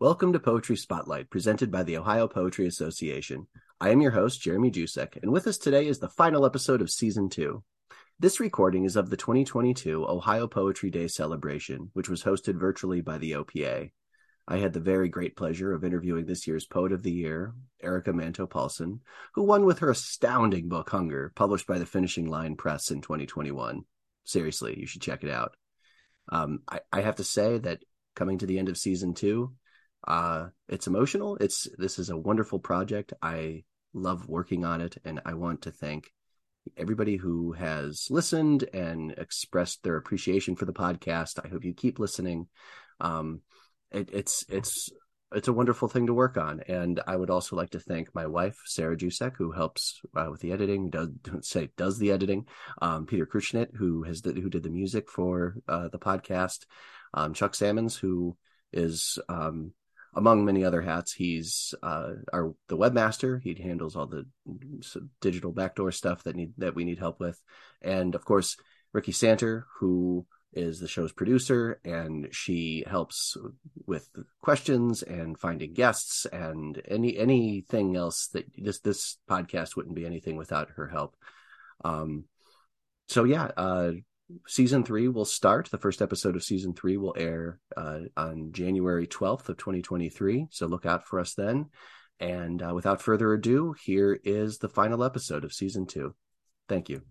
Welcome to Poetry Spotlight, presented by the Ohio Poetry Association. I am your host, Jeremy Jusek, and with us today is the final episode of Season 2. This recording is of the 2022 Ohio Poetry Day celebration, which was hosted virtually by the OPA. I had the very great pleasure of interviewing this year's Poet of the Year, Erica Manto Paulson, who won with her astounding book Hunger, published by the Finishing Line Press in 2021. Seriously, you should check it out. Um, I, I have to say that coming to the end of season two, uh, it's emotional. It's this is a wonderful project. I love working on it, and I want to thank everybody who has listened and expressed their appreciation for the podcast. I hope you keep listening. Um, it, it's it's it's a wonderful thing to work on, and I would also like to thank my wife Sarah Jusek, who helps uh, with the editing. Does say does the editing. Um, Peter Kruchnit, who has who did the music for uh, the podcast. Um, Chuck Salmons, who is um, among many other hats, he's uh, our the webmaster. He handles all the digital backdoor stuff that need that we need help with, and of course Ricky Santer, who is the show's producer, and she helps with questions and finding guests and any anything else that this this podcast wouldn't be anything without her help. Um, so yeah, uh, season three will start. The first episode of season three will air uh, on January 12th of 2023. So look out for us then. And uh, without further ado, here is the final episode of season two. Thank you.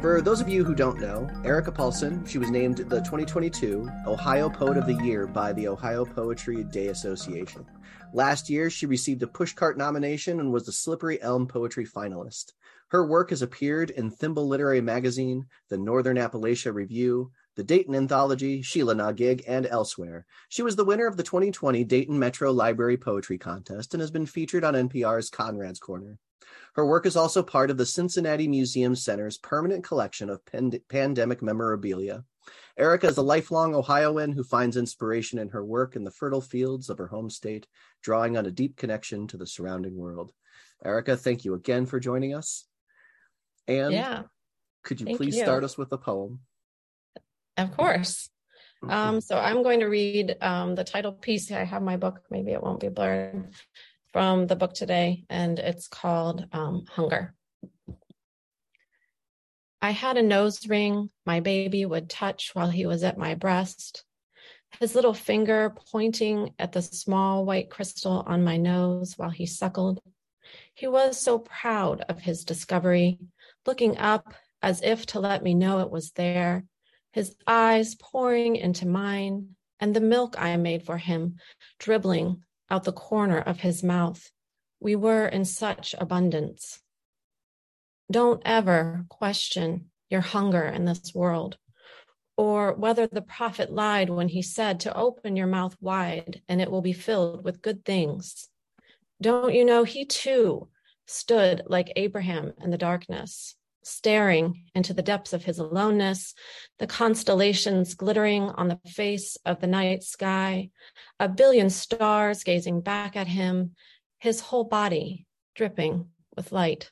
For those of you who don't know, Erica Paulson, she was named the 2022 Ohio Poet of the Year by the Ohio Poetry Day Association. Last year, she received a pushcart nomination and was the Slippery Elm Poetry finalist. Her work has appeared in Thimble Literary Magazine, the Northern Appalachia Review, the Dayton Anthology, Sheila Na Gig, and elsewhere. She was the winner of the 2020 Dayton Metro Library Poetry Contest and has been featured on NPR's Conrad's Corner. Her work is also part of the Cincinnati Museum Center's permanent collection of pand- pandemic memorabilia. Erica is a lifelong Ohioan who finds inspiration in her work in the fertile fields of her home state, drawing on a deep connection to the surrounding world. Erica, thank you again for joining us. And yeah. could you Thank please you. start us with a poem? Of course. Um, so I'm going to read um, the title piece. I have my book, maybe it won't be blurred, from the book today, and it's called um, Hunger. I had a nose ring my baby would touch while he was at my breast, his little finger pointing at the small white crystal on my nose while he suckled. He was so proud of his discovery, looking up as if to let me know it was there, his eyes pouring into mine, and the milk I made for him dribbling out the corner of his mouth. We were in such abundance. Don't ever question your hunger in this world, or whether the prophet lied when he said to open your mouth wide and it will be filled with good things. Don't you know he too stood like Abraham in the darkness, staring into the depths of his aloneness, the constellations glittering on the face of the night sky, a billion stars gazing back at him, his whole body dripping with light.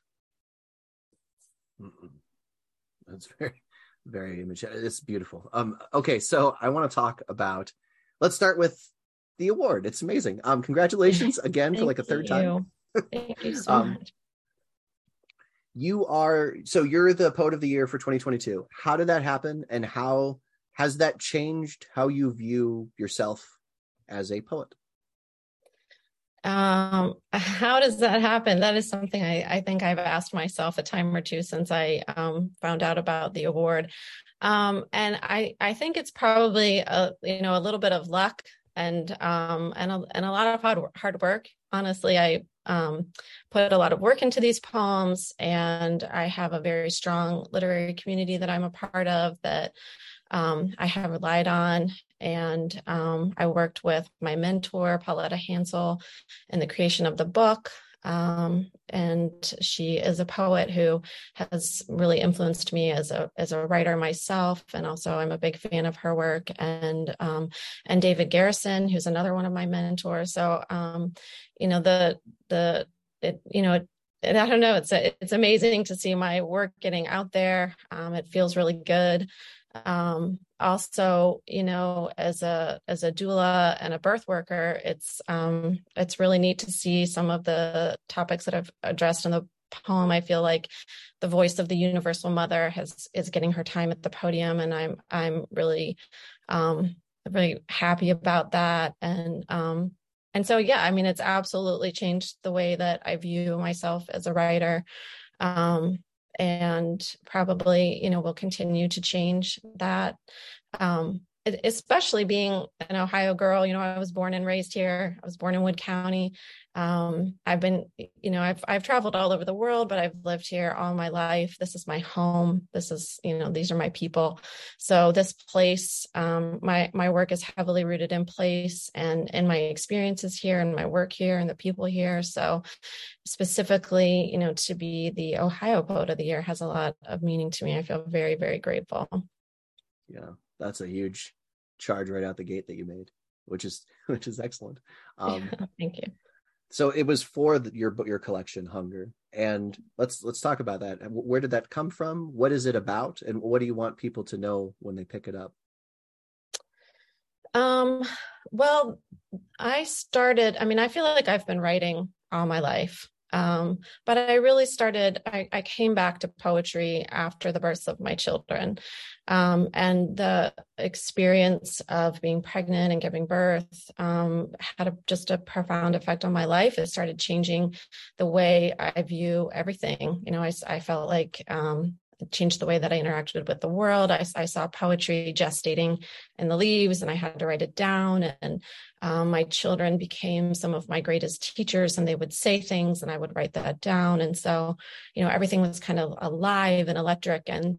That's very, very image. It's beautiful. Um, okay, so I want to talk about. Let's start with the award. It's amazing. Um, congratulations again for like a third time. Thank you so Um, much. You are so you're the poet of the year for 2022. How did that happen, and how has that changed how you view yourself as a poet? Um, how does that happen? That is something I, I think I've asked myself a time or two since I um, found out about the award. Um, and I, I think it's probably a, you know, a little bit of luck and, um, and, a, and a lot of hard, hard work. Honestly, I, um, put a lot of work into these poems and I have a very strong literary community that I'm a part of that, um, I have relied on. And um, I worked with my mentor, Pauletta Hansel, in the creation of the book. Um, and she is a poet who has really influenced me as a as a writer myself, and also I'm a big fan of her work. And um, and David Garrison, who's another one of my mentors. So um, you know the the it, you know it, I don't know. It's it's amazing to see my work getting out there. Um, it feels really good. Um, also, you know, as a as a doula and a birth worker, it's um, it's really neat to see some of the topics that I've addressed in the poem. I feel like the voice of the universal mother has is getting her time at the podium, and I'm I'm really um, really happy about that. And um, and so yeah, I mean, it's absolutely changed the way that I view myself as a writer. Um, and probably you know will continue to change that um, especially being an ohio girl you know i was born and raised here i was born in wood county um, I've been, you know, I've I've traveled all over the world, but I've lived here all my life. This is my home. This is, you know, these are my people. So this place, um, my my work is heavily rooted in place and and my experiences here and my work here and the people here. So specifically, you know, to be the Ohio Poet of the Year has a lot of meaning to me. I feel very very grateful. Yeah, that's a huge charge right out the gate that you made, which is which is excellent. Um, Thank you. so it was for the, your your collection hunger. And let's let's talk about that. Where did that come from? What is it about? And what do you want people to know when they pick it up? Um well i started i mean i feel like i've been writing all my life um, but I really started, I, I, came back to poetry after the births of my children. Um, and the experience of being pregnant and giving birth um, had a, just a profound effect on my life. It started changing the way I view everything. You know, I, I felt like um, changed the way that I interacted with the world. I, I, saw poetry gestating in the leaves and I had to write it down. And um, my children became some of my greatest teachers and they would say things and I would write that down. And so, you know, everything was kind of alive and electric. And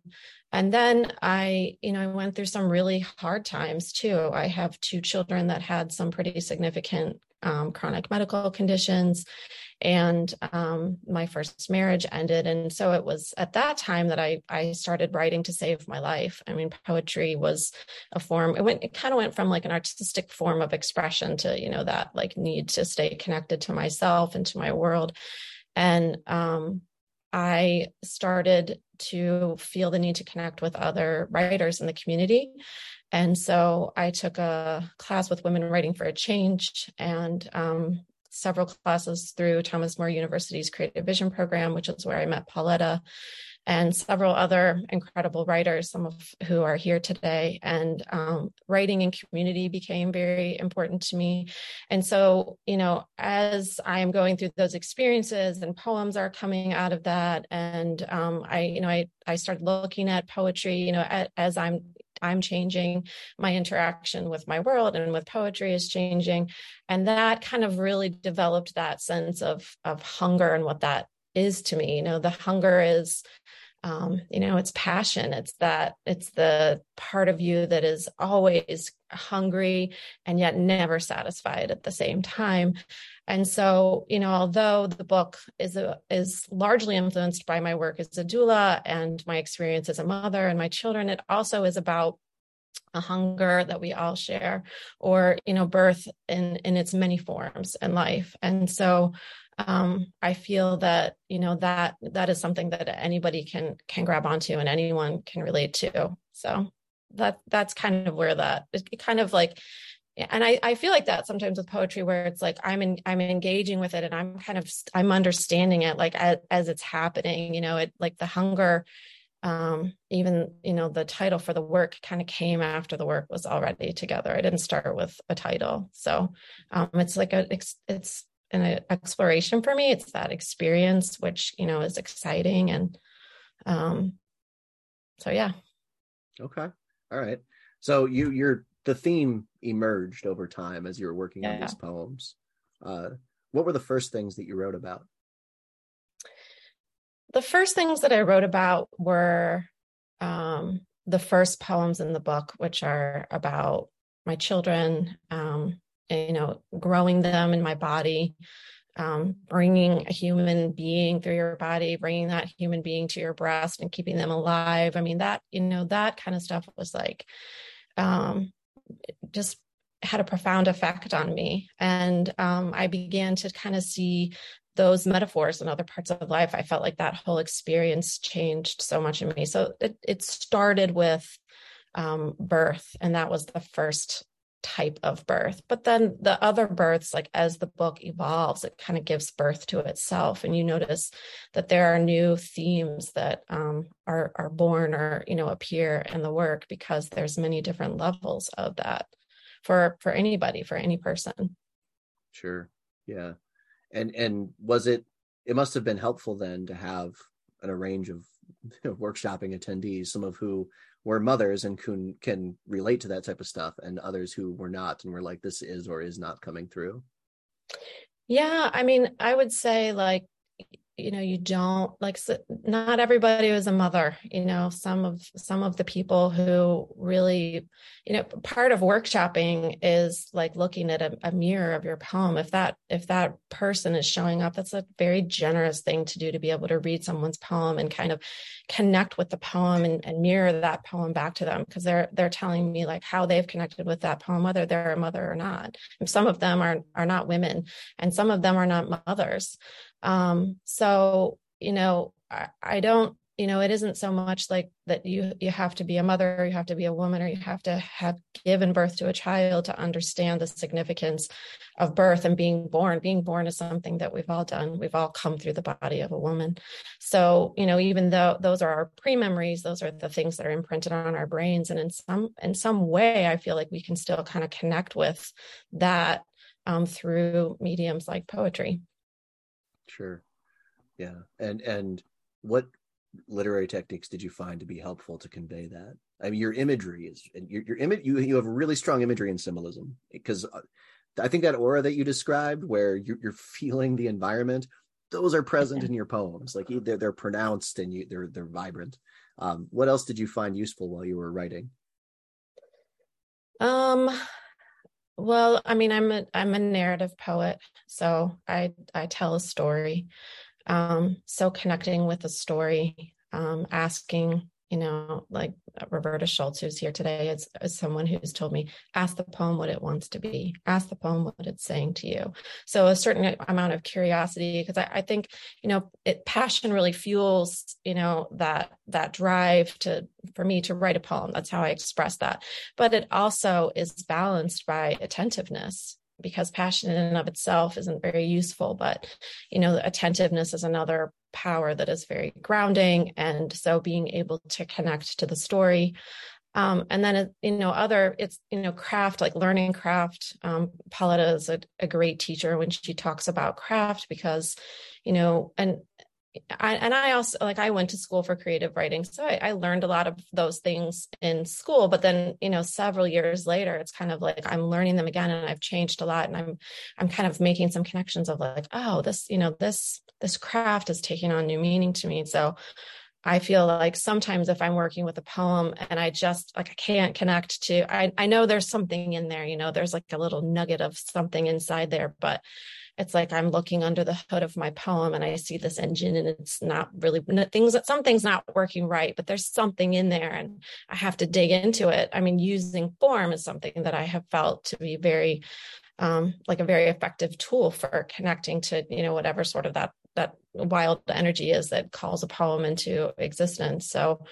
and then I, you know, I went through some really hard times too. I have two children that had some pretty significant um, chronic medical conditions. And um, my first marriage ended. And so it was at that time that I, I started writing to save my life. I mean poetry was a form it went it kind of went from like an artistic form of expression to you know that like need to stay connected to myself and to my world. And um, i started to feel the need to connect with other writers in the community and so I took a class with Women Writing for a Change and um, several classes through Thomas More University's Creative Vision program, which is where I met Pauletta and several other incredible writers, some of who are here today. And um, writing in community became very important to me. And so, you know, as I am going through those experiences and poems are coming out of that, and um, I, you know, I I started looking at poetry, you know, as I'm I'm changing, my interaction with my world and with poetry is changing. And that kind of really developed that sense of of hunger and what that is to me. You know, the hunger is um, you know, it's passion. It's that it's the part of you that is always hungry and yet never satisfied at the same time. And so, you know, although the book is a, is largely influenced by my work as a doula and my experience as a mother and my children, it also is about a hunger that we all share or you know birth in in its many forms in life and so um, i feel that you know that that is something that anybody can can grab onto and anyone can relate to. So that that's kind of where that it kind of like and I, I feel like that sometimes with poetry where it's like i'm in, i'm engaging with it and i'm kind of i'm understanding it like as, as it's happening you know it like the hunger um, even you know the title for the work kind of came after the work was already together. I didn't start with a title. So um, it's like a it's, it's an exploration for me. It's that experience which you know is exciting and um so yeah. Okay. All right. So you you're the theme emerged over time as you were working yeah. on these poems. Uh what were the first things that you wrote about? The first things that I wrote about were um, the first poems in the book, which are about my children, um, you know, growing them in my body, um, bringing a human being through your body, bringing that human being to your breast and keeping them alive. I mean, that, you know, that kind of stuff was like um, just had a profound effect on me. And um, I began to kind of see those metaphors in other parts of life. I felt like that whole experience changed so much in me. So it, it started with um, birth, and that was the first type of birth. But then the other births, like as the book evolves, it kind of gives birth to itself. And you notice that there are new themes that um, are are born or you know appear in the work because there's many different levels of that for for anybody, for any person. Sure. Yeah. And and was it it must have been helpful then to have a range of you know, workshopping attendees, some of who were mothers and can can relate to that type of stuff and others who were not and were like this is or is not coming through. Yeah i mean i would say like you know you don't like not everybody was a mother you know some of some of the people who really you know part of workshopping is like looking at a, a, mirror of your poem. If that if that person is showing up that's a very generous thing to do to be able to read someone's poem and kind of connect with the poem and, and mirror that poem back to them. Because they're they're telling me like how they've connected with that poem whether they're a mother or not. And some of them are are not women and some of them are not mothers um, so, you know, I, I don't, you know, it isn't so much like that you you have to be a mother, or you have to be a woman, or you have to have given birth to a child to understand the significance of birth and being born. Being born is something that we've all done. We've all come through the body of a woman. So, you know, even though those are our pre-memories, those are the things that are imprinted on our brains. And in some in some way, I feel like we can still kind of connect with that um, through mediums like poetry. Sure. Yeah. And and what literary techniques did you find to be helpful to convey that? I mean, your imagery is and your your image. You you have really strong imagery and symbolism because uh, I think that aura that you described, where you're, you're feeling the environment, those are present in your poems. Like they're they're pronounced and you they're they're vibrant. Um, what else did you find useful while you were writing? Um, well, I mean, I'm a I'm a narrative poet, so I I tell a story. Um, so connecting with a story, um, asking you know, like uh, Roberta Schultz, who's here today, is, is, someone who's told me, ask the poem what it wants to be, ask the poem what it's saying to you. So a certain amount of curiosity, because I, I, think, you know, it passion really fuels, you know, that that drive to for me to write a poem. That's how I express that. But it also is balanced by attentiveness because passion in and of itself isn't very useful but you know attentiveness is another power that is very grounding. And so being able to connect to the story um, and then you know other it's you know craft like learning craft um, is a, a great teacher when she talks about craft because you know and I, and I also like I went to school for creative writing, so I, I, learned a lot of those things in school. But then, you know, several years later, it's kind of like I'm learning them again, and I've changed a lot, and I'm I'm kind of making some connections of like, oh, this you know this this craft is taking on new meaning to me. So I feel like sometimes if I'm working with a poem and I just like I can't connect to, I I know there's something in there, you know, there's like a little nugget of something inside there, but it's like I'm looking under the hood of my poem and I see this engine and it's not really things that something's not working right, but there's something in there and I have to dig into it. I mean, using form is something that I have felt to be very um, like a very effective tool for connecting to, you know, whatever sort of that that wild energy is that calls a poem into existence. So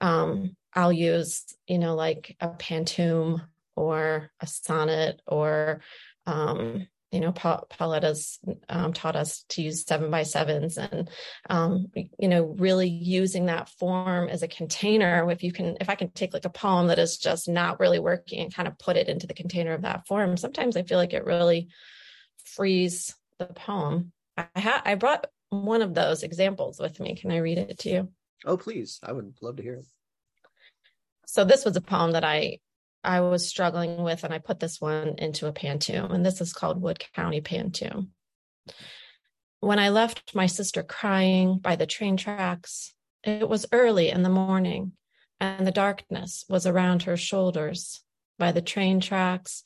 um, I'll use, you know, like a pantoum or a sonnet or um, you know, pa- Pauletta's um, taught us to use seven by sevens and, um, you know, really using that form as a container. If you can, if I can take like a poem that is just not really working and kind of put it into the container of that form, sometimes I feel like it really frees the poem. I ha- I brought one of those examples with me. Can I read it to you? Oh, please. I would love to hear it. So this was a poem that I I was struggling with, and I put this one into a pantoum, and this is called Wood County Pantoum. When I left my sister crying by the train tracks, it was early in the morning, and the darkness was around her shoulders by the train tracks,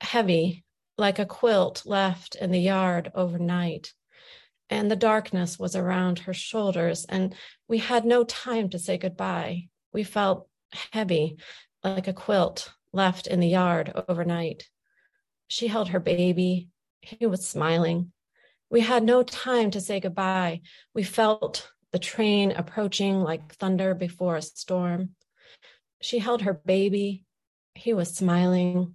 heavy like a quilt left in the yard overnight. And the darkness was around her shoulders, and we had no time to say goodbye. We felt heavy like a quilt left in the yard overnight. She held her baby. He was smiling. We had no time to say goodbye. We felt the train approaching like thunder before a storm. She held her baby. He was smiling.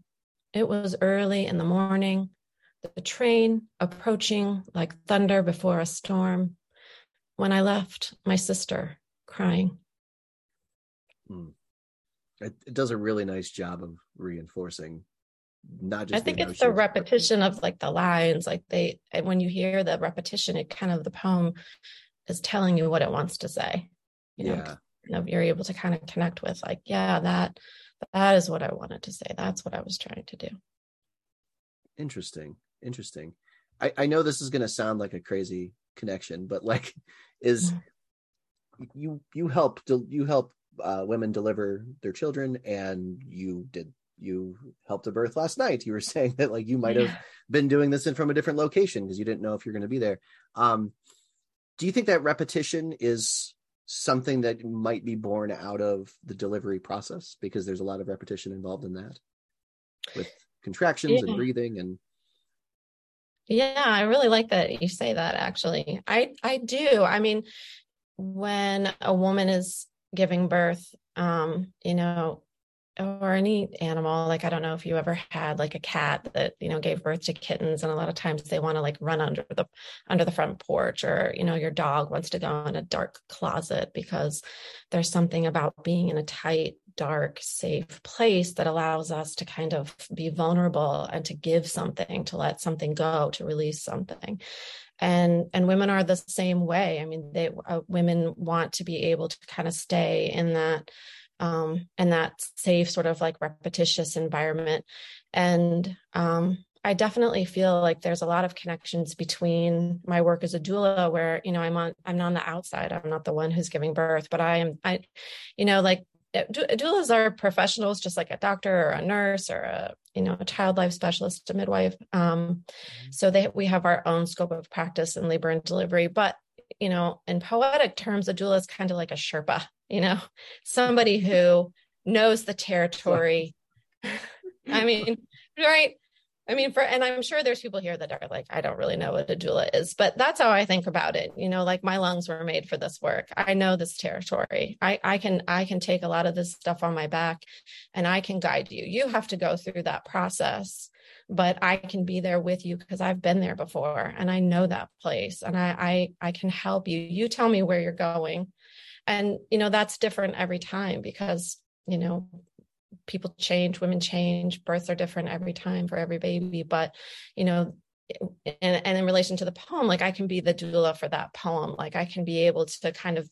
It was early in the morning. The train approaching like thunder before a storm. When I left, my sister crying. Hmm. It, it, does a really nice job of reinforcing not just i think it's the repetition of like the lines like they when you hear the repetition it kind of the poem is telling you what it wants to say you know, yeah. you know you're able to kind of connect with like yeah that that is what i wanted to say that's what i was trying to do interesting interesting i i know this is going to sound like a crazy connection but like is mm-hmm. you you help you help uh, women deliver their children and you did you helped a birth last night. You were saying that like you might have been doing this in from a different location because you didn't know if you're going to be there. Um do you think that repetition is something that might be born out of the delivery process? Because there's a lot of repetition involved in that with contractions yeah. and breathing and yeah i really like that you say that actually. I i do. I mean when a woman is giving birth um you know or any animal. Like i don't know if you ever had like a cat that you know gave birth to kittens and a lot of times they want to like run under the under the front porch or you know your dog wants to go in a dark closet because there's something about being in a tight dark safe place that allows us to kind of be vulnerable and to give something to let something go to release something and and women are the same way. I mean they uh, women want to be able to kind of stay in that um, and that safe sort of like repetitious environment. And um, i definitely feel like there's a lot of connections between my work as a doula where you know i'm on i'm on the outside. I'm not the one who's giving birth but i am i you know like doulas are professionals just like a doctor or a nurse or a you know a child life specialist a midwife um, mm-hmm. so they we have our own scope of practice in labor and delivery but you know in poetic terms a doula is kind of like a sherpa you know? Somebody who knows the territory. I mean right I mean, for and I'm sure there's people here that are like, I don't really know what a doula is, but that's how I think about it. You know, like my lungs were made for this work. I know this territory. I I can I can take a lot of this stuff on my back, and I can guide you. You have to go through that process, but I can be there with you because I've been there before and I know that place, and I I I can help you. You tell me where you're going, and you know that's different every time because you know people change, women change, births are different every time for every baby. But, you know, and, and in relation to the poem, like I can be the doula for that poem. Like I can be able to kind of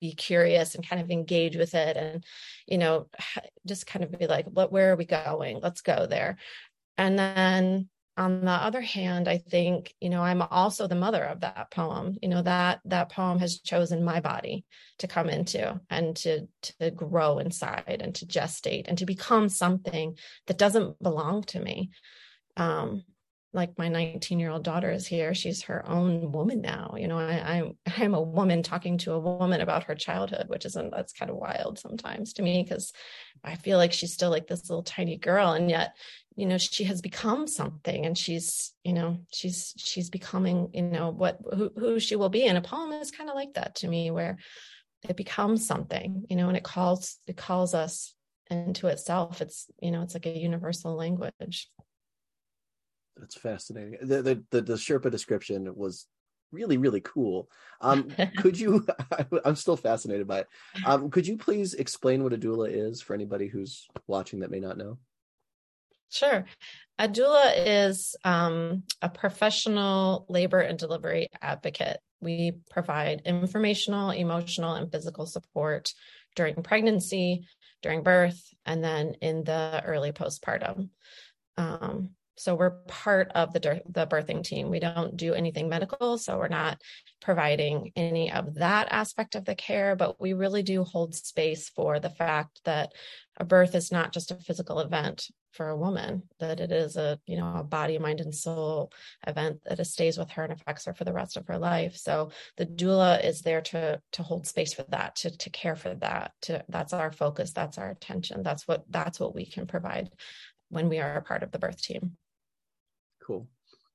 be curious and kind of engage with it and, you know, just kind of be like, what, where are we going? Let's go there. And then on the other hand i think you know i'm also the mother of that poem you know that that poem has chosen my body to come into and to to grow inside and to gestate and to become something that doesn't belong to me. Um like my 19 year old daughter is here. She's her own woman now you know I, i'm i'm a woman talking to a woman about her childhood which isn't that's kind of wild sometimes to me because i feel like she's still like this little tiny girl and yet you know she has become something and she's you know she's she's becoming you know what who, who she will be. And a poem is kind of like that to me where it becomes something you know and it calls it calls us into itself. It's you know it's like a universal language that's fascinating. The, the the the, Sherpa description was really really cool. Um, could you? I'm still fascinated by it. Um, could you please explain what a doula is for anybody who's watching that may not know? Sure. A doula is um, a professional labor and delivery advocate. We provide informational, emotional, and physical support during pregnancy, during birth, and then in the early postpartum. Um, so we're part of the the birthing team. We don't do anything medical, so we're not providing any of that aspect of the care, but we really do hold space for the fact that a birth is not just a physical event for a woman, that it is a, you know, a body, mind and soul event that stays with her and affects her for the rest of her life. So the doula is there to to hold space for that, to to care for that. To that's our focus, that's our attention. That's what that's what we can provide when we are a part of the birth team. Cool.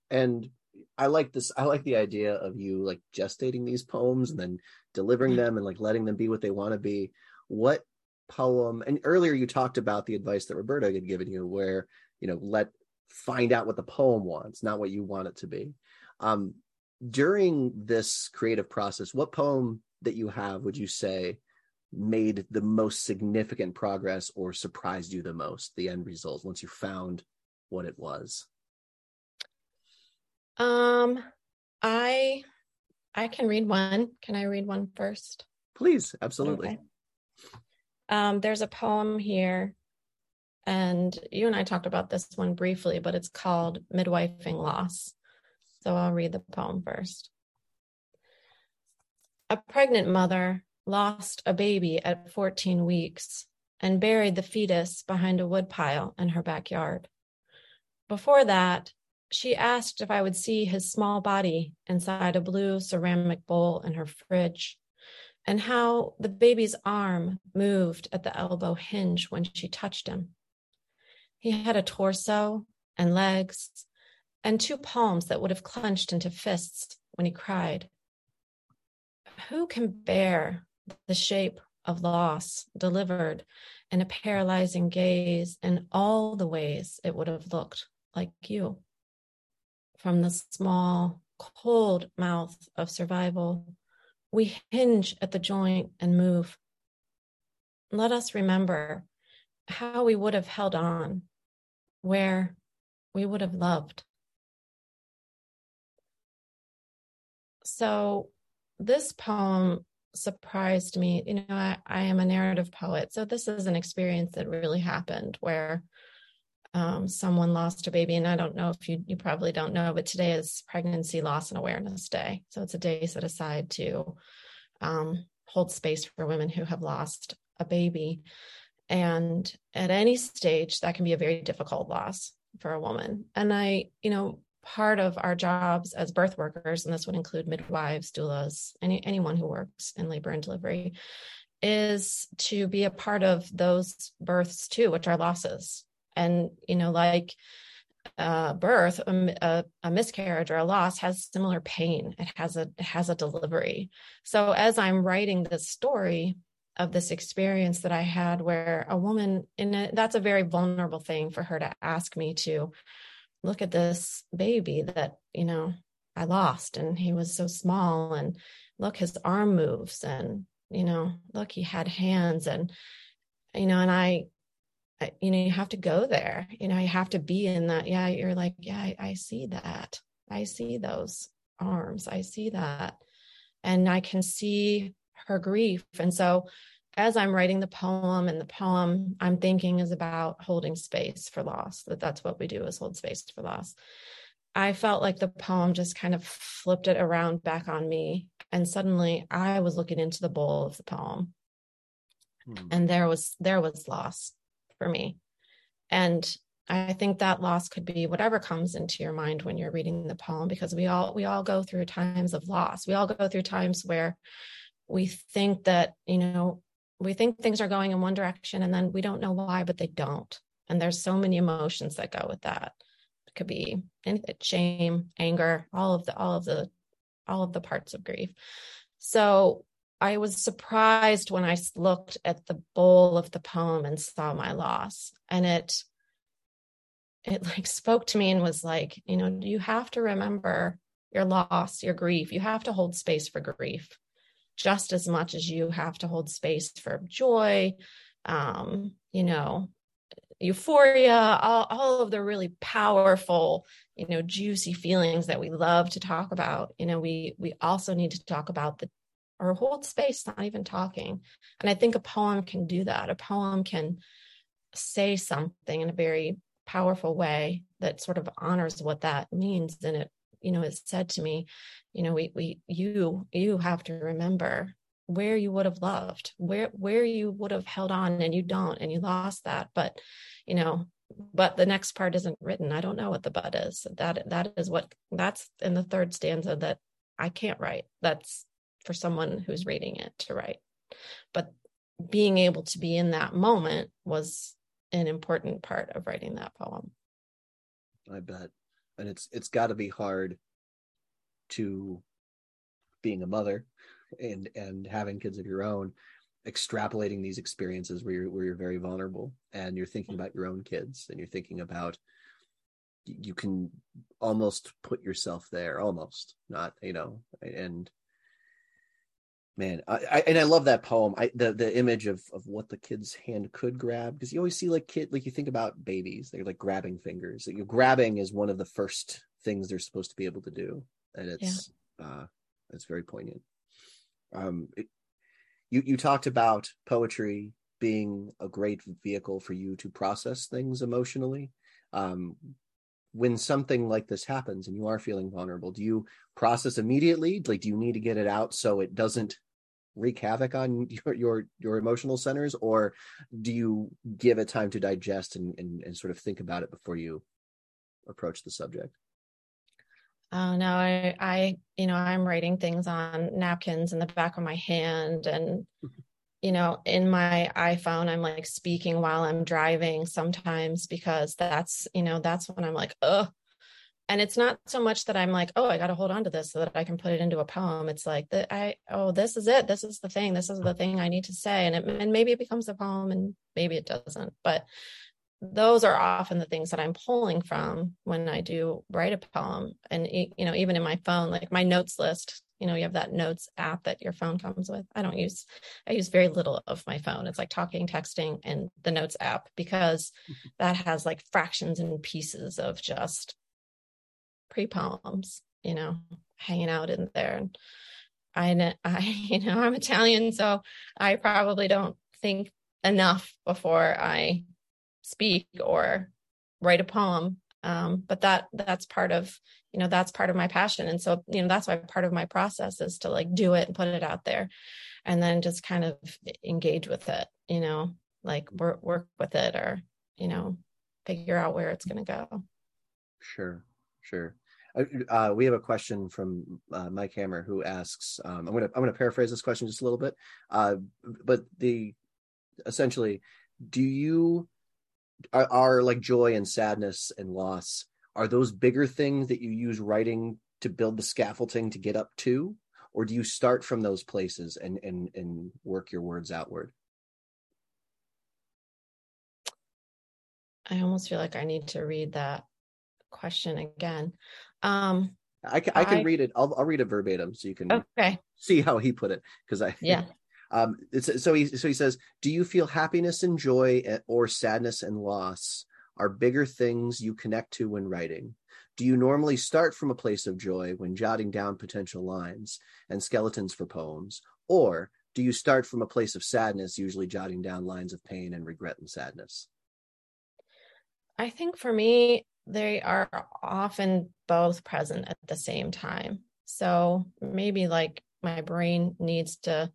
And I like this. I like the idea of you like gestating these poems and then delivering them and like letting them be what they want to be. What poem? And earlier you talked about the advice that Roberta had given you, where you know let find out what the poem wants, not what you want it to be. Um, during this creative process, what poem that you have would you say made the most significant progress or surprised you the most? The end result once you found what it was. Um, I I can read one. Can I read one first? Please, absolutely. Okay. Um, there's a poem here, and you and I talked about this one briefly, but it's called Midwifing Loss. So I'll read the poem first. A pregnant mother lost a baby at 14 weeks and buried the fetus behind a woodpile in her backyard. Before that, she asked if I would see his small body inside a blue ceramic bowl in her fridge, and how the baby's arm moved at the elbow hinge when she touched him. He had a torso and legs and two palms that would have clenched into fists when he cried. Who can bear the shape of loss delivered in a paralyzing gaze in all the ways it would have looked like you? From the small, cold mouth of survival, we hinge at the joint and move. Let us remember how we would have held on, where we would have loved. So, this poem surprised me. You know, I, I, am a narrative poet. So, this is an experience that really happened where um, someone lost a baby. And I don't know if you, you probably don't know, but today is Pregnancy Loss and Awareness Day. So, it's a day set aside to um, hold space for women who have lost a baby. And at any stage, that can be a very difficult loss for a woman. And I, you know, part of our jobs as birth workers, and this would include midwives, doulas, any anyone who works in labor and delivery, is to be a part of those births too, which are losses. And you know, like uh, birth, a, a, miscarriage or a loss has similar pain. It has a it has a delivery. So as I'm writing this story of this experience that I had, where a woman, and that's a very vulnerable thing for her to ask me to look at this baby that you know I lost, and he was so small, and look, his arm moves, and you know, look, he had hands, and you know, and I you know you have to go there. You know you have to be in that. Yeah you're like yeah I, I, see that. I see those arms. I see that. And i can see her grief. And so as i'm writing the poem and the poem i'm thinking is about holding space for loss that that's what we do is hold space for loss. I felt like the poem just kind of flipped it around back on me and suddenly i was looking into the bowl of the poem. Hmm. and there was there was loss for me. And I think that loss could be whatever comes into your mind when you're reading the poem because we all we all go through times of loss. We all go through times where we think that, you know, we think things are going in one direction and then we don't know why but they don't. And there's so many emotions that go with that. It could be anything, shame, anger, all of the all of the all of the parts of grief. So I was surprised when I looked at the bowl of the poem and saw my loss. And it it like spoke to me and was like, you know, you have to remember your loss, your grief. You have to hold space for grief just as much as you have to hold space for joy, um, you know, euphoria, all, all of the really powerful, you know, juicy feelings that we love to talk about. You know, we we also need to talk about the or hold space, not even talking. And I think a poem can do that. A poem can say something in a very powerful way that sort of honors what that means. And it, you know, it said to me, you know, we, we, you, you have to remember where you would have loved, where, where you would have held on and you don't, and you lost that. But, you know, but the next part isn't written. I don't know what the but is. That, that is what, that's in the third stanza that I can't write. That's for someone who's reading it to write. But being able to be in that moment was an important part of writing that poem. I bet. and it's it's got to be hard to being a mother and and having kids of your own extrapolating these experiences where you're where you're very vulnerable and you're thinking mm-hmm. about your own kids and you're thinking about you can almost put yourself there almost not you know and man I, I, and i love that poem. I the the image of of what the kid's hand could grab because you always see like kid like you think about babies they're like grabbing fingers. You grabbing is one of the first things they're supposed to be able to do and it's yeah. uh it's very poignant. Um it, you you talked about poetry being a great vehicle for you to process things emotionally. Um when something like this happens and you are feeling vulnerable do you process immediately? Like do you need to get it out so it doesn't wreak havoc on your your, your emotional centers? Or do you give it time to digest and, and, and sort of think about it before you approach the subject? Oh no, I, I, you know, I'm writing things on napkins in the back of my hand, and you know, in my iPhone, I'm like speaking while I'm driving sometimes because that's, you know, that's when I'm like, oh, and it's not so much that i'm like oh i got to hold on to this so that i can put it into a poem. It's like that i oh this is it. This is the thing. This is the thing i need to say. And it, and maybe it becomes a poem and maybe it doesn't but those are often the things that i'm pulling from when i do write a poem. And you know even in my phone like my notes list you know you have that notes app that your phone comes with i don't use i use very little of my phone it's like talking texting and the notes app because mm-hmm. that has like fractions and pieces of just pre poems, you know, hanging out in there. And I, I, you know, I'm Italian, so I probably don't think enough before I speak or write a poem. Um, but that that's part of you know that's part of my passion and so you know that's why part of my process is to like do it and put it out there and then just kind of engage with it you know like work work with it or you know figure out where it's going to go sure sure. Uh, uh, we have a question from uh, Mike Hammer who asks. Um, I'm gonna I'm gonna paraphrase this question just a little bit, uh, but the essentially, do you are, are like joy and sadness and loss are those bigger things that you use writing to build the scaffolding to get up to, or do you start from those places and and and work your words outward? I almost feel like I need to read that question again. Um, I can, I can I, read it. I'll, I'll read it verbatim so you can okay. see how he put it. Cause I, yeah. Um, it's, so he, so he says, do you feel happiness and joy eh, or sadness and loss are bigger things you connect to when writing? Do you normally start from a place of joy when jotting down potential lines and skeletons for poems? Or do you start from a place of sadness, usually jotting down lines of pain and regret and sadness? I think for me, they are often both present at the same time. So maybe like my brain needs to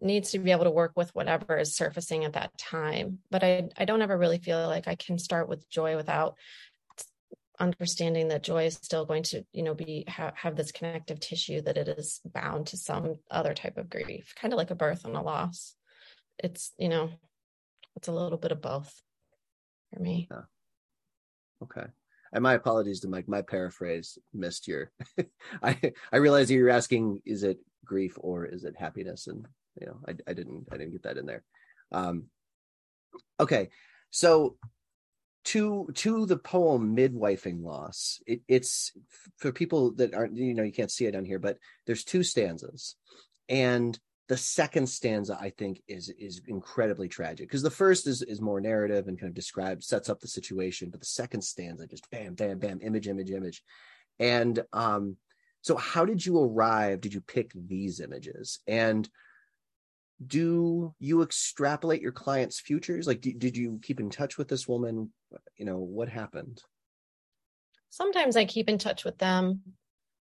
needs to be able to work with whatever is surfacing at that time. But I I don't ever really feel like I can start with joy without understanding that joy is still going to you know be have, have this connective tissue that it is bound to some other type of grief kind of like a birth and a loss it's you know it's a little bit of both for me yeah. Okay. And my apologies to Mike. My paraphrase missed your. I I realized you were asking, is it grief or is it happiness? And you know, I I didn't I didn't get that in there. Um, okay, so to to the poem midwifing loss it, it's for people that aren't you know you can't see it on here but there's two stanzas and the second stanza i think is is incredibly tragic because the first is is more narrative and kind of describes sets up the situation but the second stanza just bam bam bam image image image and um so how did you arrive did you pick these images? And do you extrapolate your clients futures? Like did, did you keep in touch with this woman? You know what happened? Sometimes i keep in touch with them.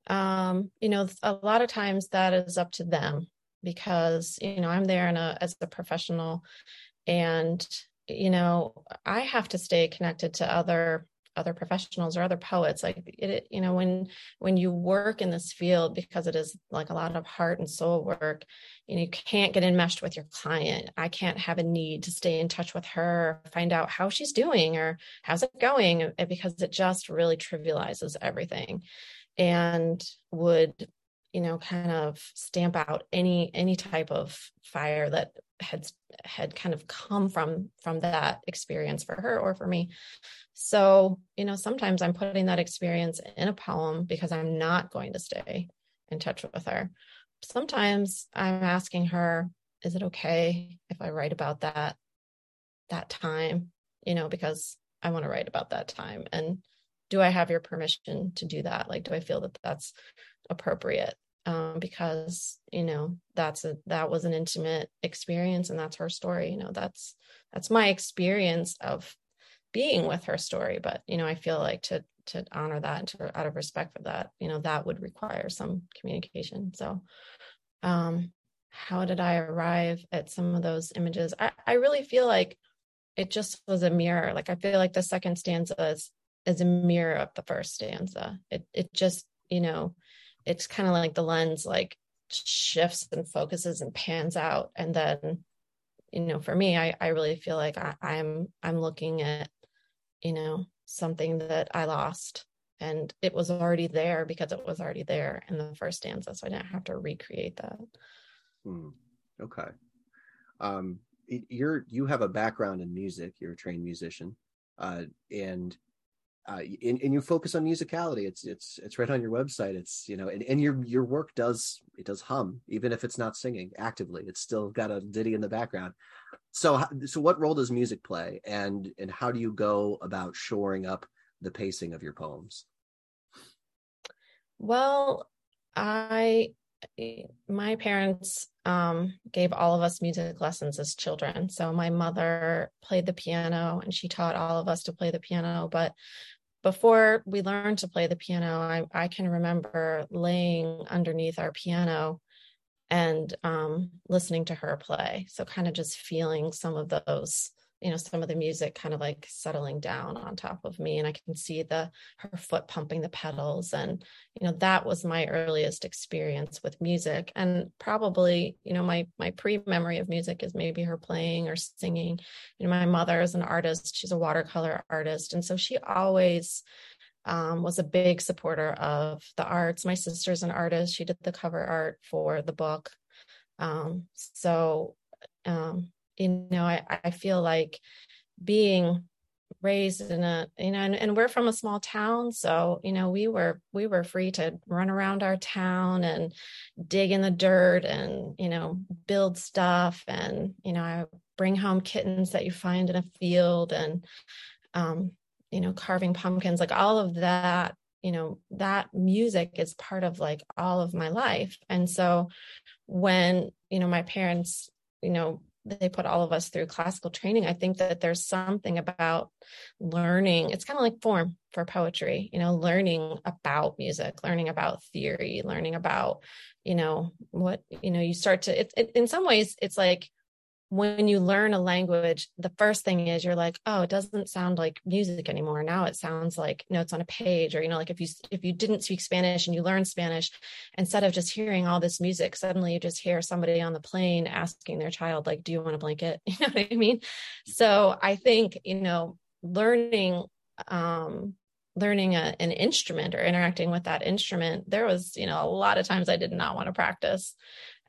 Um you know a lot of times that is up to them because you know i'm there in a, as a professional and you know i have to stay connected to other other professionals or other poets like it you know when when you work in this field because it is like a lot of heart and soul work know you can't get enmeshed with your client. I can't have a need to stay in touch with her find out how she's doing or how's it going uh, uh, because it just really trivializes everything. And would you know kind of stamp out any any type of fire that had had kind of come from from that experience for her or for me. So you know sometimes i'm putting that experience in a poem because i'm not going to stay in touch with her. Sometimes i'm asking her is it okay if i write about that that time? You know because i want to write about that time. And do i have your permission to do that? Like do i feel that that's appropriate um, because you know that's a that was an intimate experience and that's her story you know that's that's my experience of being with her story but you know i feel like to to honor that and to out of respect for that you know that would require some communication. So um how did i arrive at some of those images? I, I really feel like it just was a mirror. Like i feel like the second stanza is is a mirror of the first stanza. It it just you know it's kind of like the lens like shifts and focuses and pans out. And then you know for me i, I really feel like I, i'm i'm looking at you know something that i lost and it was already there because it was already there in the first stanza so i didn't have to recreate that. Hmm. okay. Um you're you have a background in music. You're a trained musician. Uh and uh, and, and, you focus on musicality. It's it's it's right on your website. It's you know, and, and your your work does it does hum even if it's not singing actively. It's still got a ditty in the background. So so what role does music play, and and how do you go about shoring up the pacing of your poems? Well, I my parents um, gave all of us music lessons as children. So my mother played the piano and she taught all of us to play the piano. But before we learned to play the piano, I, I can remember laying underneath our piano and um, listening to her play. So kind of just feeling some of those you know some of the music kind of like settling down on top of me and i can see the her foot pumping the pedals and you know that was my earliest experience with music and probably you know my my pre memory of music is maybe her playing or singing. You know my mother is an artist she's a watercolor artist and so she always um, was a big supporter of the arts. My sister's an artist she did the cover art for the book um, so um, you know i, I feel like being raised in a you know and, and, we're from a small town so you know we were we were free to run around our town and dig in the dirt and you know build stuff and you know i bring home kittens that you find in a field and um you know carving pumpkins like all of that you know that music is part of like all of my life. And so when you know my parents you know they put all of us through classical training i think that there's something about learning it's kind of like form for poetry you know learning about music learning about theory learning about you know what you know you start to it, it in some ways it's like when you learn a language, the first thing is you're like, oh, it doesn't sound like music anymore. Now it sounds like notes on a page, or you know, like if you if you didn't speak Spanish and you learn Spanish, instead of just hearing all this music, suddenly you just hear somebody on the plane asking their child, like, do you want a blanket? You know what I mean? So I think, you know, learning um learning a, an instrument or interacting with that instrument there was you know a lot of times i did not want to practice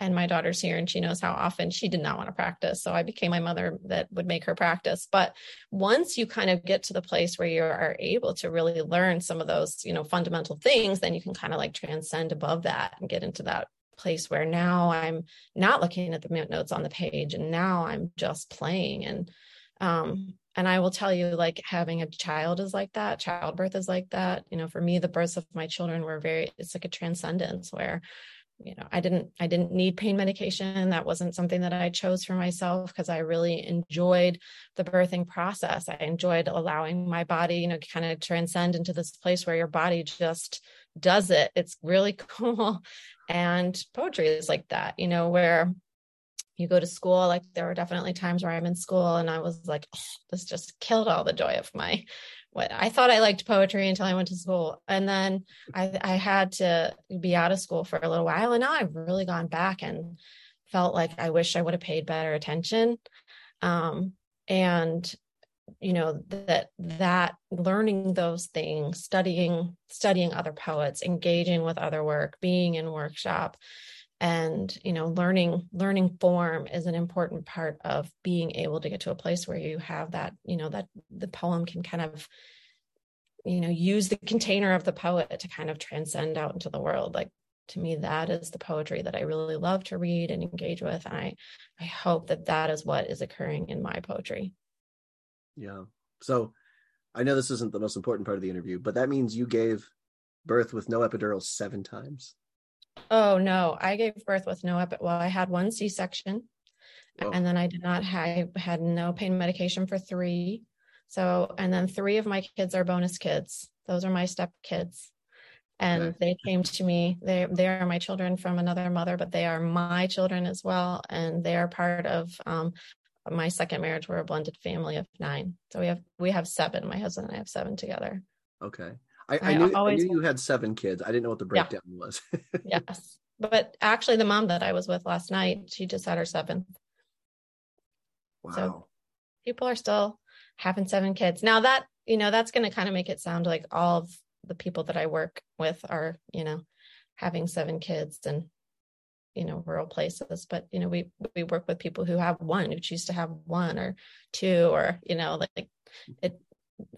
and my daughter's here and she knows how often she did not want to practice. So i became my mother that would make her practice. But once you kind of get to the place where you are able to really learn some of those you know fundamental things then you can kind of like transcend above that and get into that place where now i'm not looking at the notes on the page and now i'm just playing. And um and i will tell you like having a child is like that childbirth is like that. You know for me the births of my children were very it's like a transcendence where you know i didn't i didn't need pain medication. That wasn't something that i chose for myself because i really enjoyed the birthing process. I enjoyed allowing my body you know kind of transcend into this place where your body just does it. It's really cool. And poetry is like that you know where you go to school like there were definitely times where i'm in school and i was like oh, this just killed all the joy of my what I thought I liked poetry until I went to school. And then I, I had to be out of school for a little while. And now I've really gone back and felt like I wish I would have paid better attention. Um, and you know that that learning those things studying studying other poets engaging with other work being in workshop and you know learning learning form is an important part of being able to get to a place where you have that you know that the poem can kind of you know use the container of the poet to kind of transcend out into the world. Like to me that is the poetry that i really love to read and engage with and i i hope that that is what is occurring in my poetry. Yeah. So i know this isn't the most important part of the interview but that means you gave birth with no epidural seven times Oh no, I gave birth with no epi. Well, I had one C-section, oh. and then I did not have had no pain medication for three. So, and then three of my kids are bonus kids. Those are my step kids, and okay. they came to me. They they are my children from another mother, but they are my children as well, and they are part of um, my second marriage. We're a blended family of nine, so we have we have seven. My husband and I have seven together. Okay. I, I, I knew, always, I knew you had seven kids. I didn't know what the breakdown yeah. was. yes. But actually, the mom that I was with last night, she just had her seventh. Wow. So people are still having seven kids. Now, that, you know, that's going to kind of make it sound like all of the people that I work with are, you know, having seven kids and you know rural places but you know we we work with people who have one who choose to have one or two or you know like it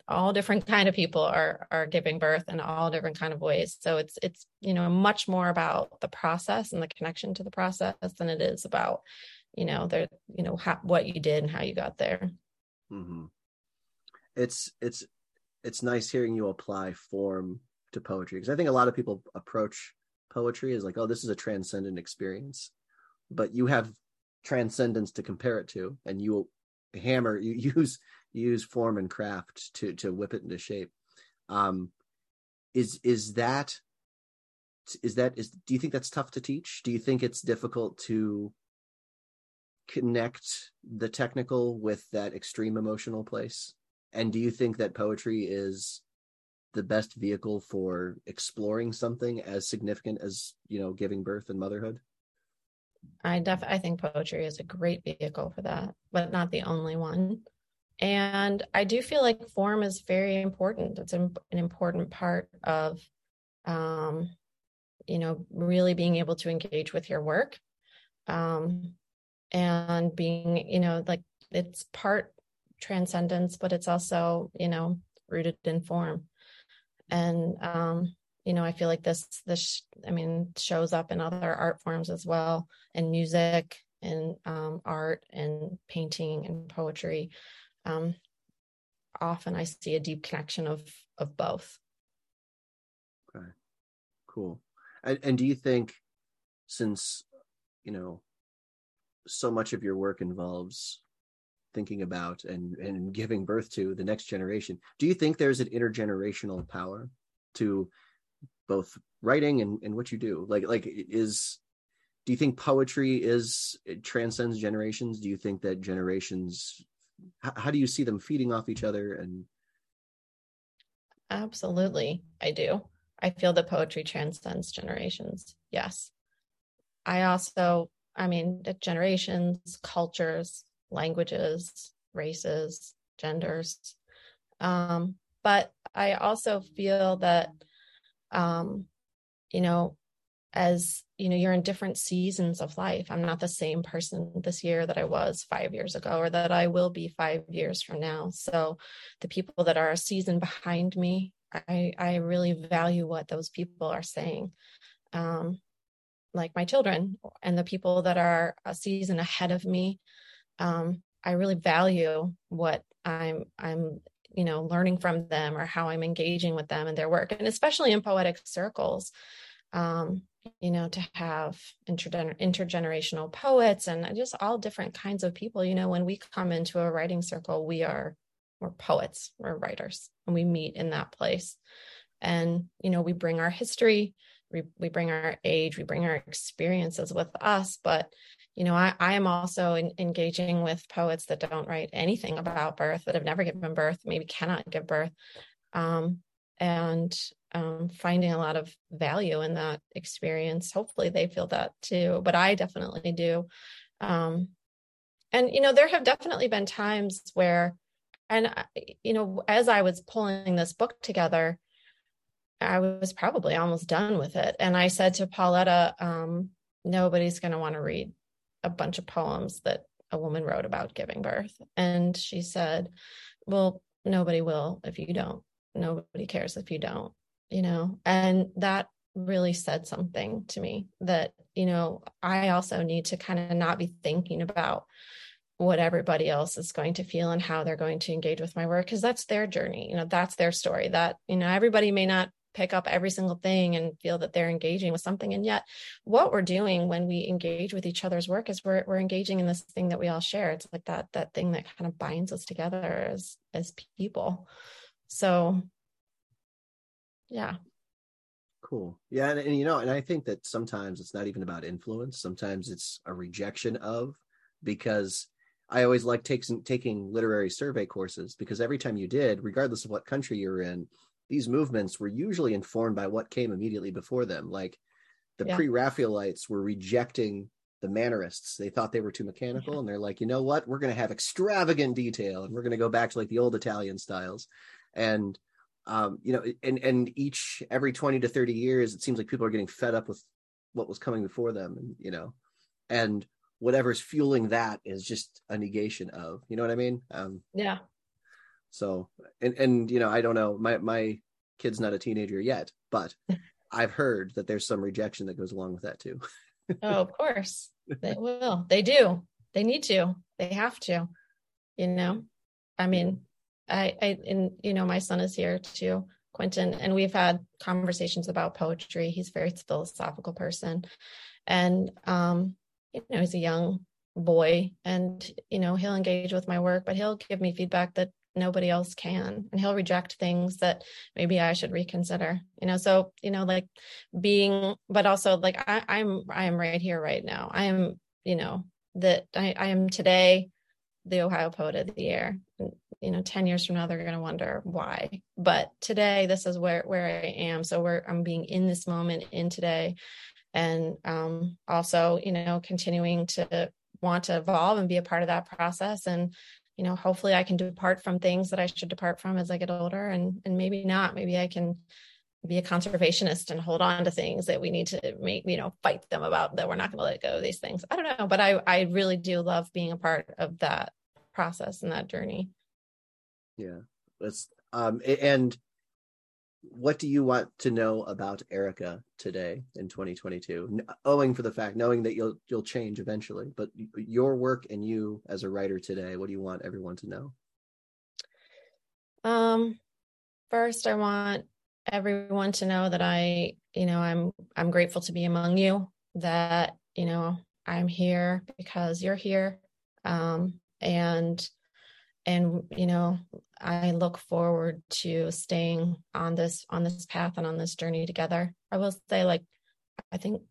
all different kind of people are are giving birth in all different kind of ways so it's it's you know much more about the process and the connection to the process than it is about you know the you know how, what you did and how you got there mm-hmm. it's it's it's nice hearing you apply form to poetry because i think a lot of people approach poetry as like oh this is a transcendent experience but you have transcendence to compare it to and you hammer you use use form and craft to to whip it into shape. Um is is that is that is do you think that's tough to teach? Do you think it's difficult to connect the technical with that extreme emotional place? And do you think that poetry is the best vehicle for exploring something as significant as you know giving birth and motherhood? I def i think poetry is a great vehicle for that but not the only one and I do feel like form is very important. It's an, an important part of, um, you know, really being able to engage with your work. Um, and being, you know, like it's part transcendence, but it's also, you know, rooted in form. And, um, you know, I feel like this, this, I mean, shows up in other art forms as well, and music and um, art and painting and poetry um, often I see a deep connection of of both. Okay, cool. And, and do you think, since you know, so much of your work involves thinking about and and giving birth to the next generation, do you think there's an intergenerational power to both writing and, and what you do? Like like is do you think poetry is transcends generations? Do you think that generations how, how do you see them feeding off each other and absolutely i do. I feel that poetry transcends generations yes. I also i mean generations cultures languages races genders um, but i also feel that um, you know as you know you're in different seasons of life. I'm not the same person this year that i was five years ago or that i will be five years from now. So the people that are a season behind me i i really value what those people are saying. Um like my children and the people that are a season ahead of me. Um i really value what i'm i'm you know learning from them or how i'm engaging with them and their work and especially in poetic circles. Um you know, to have intergener- intergenerational poets and just all different kinds of people. You know, when we come into a writing circle, we are we're poets, we're writers, and we meet in that place. And you know, we bring our history, we, we bring our age, we bring our experiences with us. But, you know, I, I am also in, engaging with poets that don't write anything about birth, that have never given birth, maybe cannot give birth. Um, and um, finding a lot of value in that experience. Hopefully, they feel that too, but I definitely do. Um, and you know, there have definitely been times where, and you know, as I was pulling this book together, I was probably almost done with it, and I said to Pauletta, um, "Nobody's going to want to read a bunch of poems that a woman wrote about giving birth," and she said, "Well, nobody will if you don't." Nobody cares if you don't you know? And that really said something to me that you know i also need to kind of not be thinking about what everybody else is going to feel and how they're going to engage with my work because that's their journey you know that's their story that you know everybody may not pick up every single thing and feel that they're engaging with something. And yet what we're doing when we engage with each other's work is we're, we're engaging in this thing that we all share. It's like that that thing that kind of binds us together as as people so yeah. Cool. Yeah. And, and, you know, and I think that sometimes it's not even about influence. Sometimes it's a rejection of, because I always like taking taking literary survey courses because every time you did, regardless of what country you're in, these movements were usually informed by what came immediately before them. Like the yeah. pre-Raphaelites were rejecting the Mannerists. They thought they were too mechanical, yeah. and they're like, you know what? We're going to have extravagant detail, and we're going to go back to like the old Italian styles. And um, you know, and and each every twenty to thirty years, it seems like people are getting fed up with what was coming before them, and you know, and whatever's fueling that is just a negation of, you know what I mean? Um, yeah. So, and and you know, I don't know, my my kid's not a teenager yet, but I've heard that there's some rejection that goes along with that too. oh, of course, they will. They do. They need to. They have to. You know, I mean, I, I and you know my son is here too quentin and we've had conversations about poetry. He's a very philosophical person. And um you know he's a young boy and you know he'll engage with my work but he'll give me feedback that nobody else can. And he'll reject things that maybe i should reconsider you know? So you know like being but also like I, i'm i am right here right now. I am you know that i, I am today the ohio poet of the year you know 10 years from now they're going to wonder why. But today this is where where i am. So where i'm being in this moment in today. And um, also you know continuing to want to evolve and be a part of that process. And you know hopefully i can depart from things that i should depart from as i get older. And and maybe not. Maybe i can be a conservationist and hold on to things that we need to make you know fight them about that we're not going to let go of these things. I don't know. But i i really do love being a part of that process and that journey. Yeah that's um and what do you want to know about erica today in 2022 owing for the fact knowing that you'll you'll change eventually but your work and you as a writer today what do you want everyone to know? Um first i want everyone to know that i you know i'm i'm grateful to be among you that you know i'm here because you're here. Um and and you know i look forward to staying on this on this path and on this journey together. I will say like i think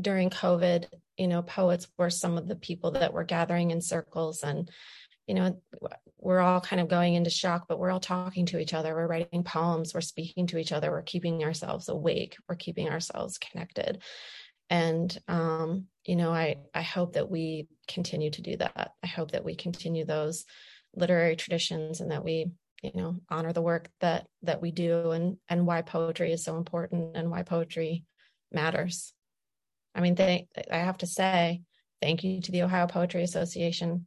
during covid you know poets were some of the people that were gathering in circles and you know we're all kind of going into shock but we're all talking to each other. We're writing poems. We're speaking to each other. We're keeping ourselves awake. We're keeping ourselves connected. And um, you know i i hope that we continue to do that. I hope that we continue those literary traditions and that we you know honor the work that that we do and and why poetry is so important and why poetry matters. I mean i have to say thank you to the ohio poetry association.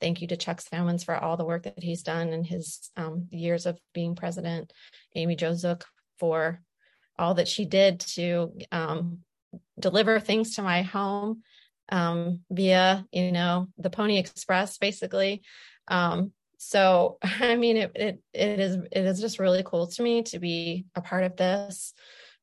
Thank you to chuck salmons for all the work that he's done in his um, years of being president. Amy jo zook for all that she did to um, deliver things to my home um, via you know the pony express basically um, so I mean, it, it, it is, it is just really cool to me to be a part of this.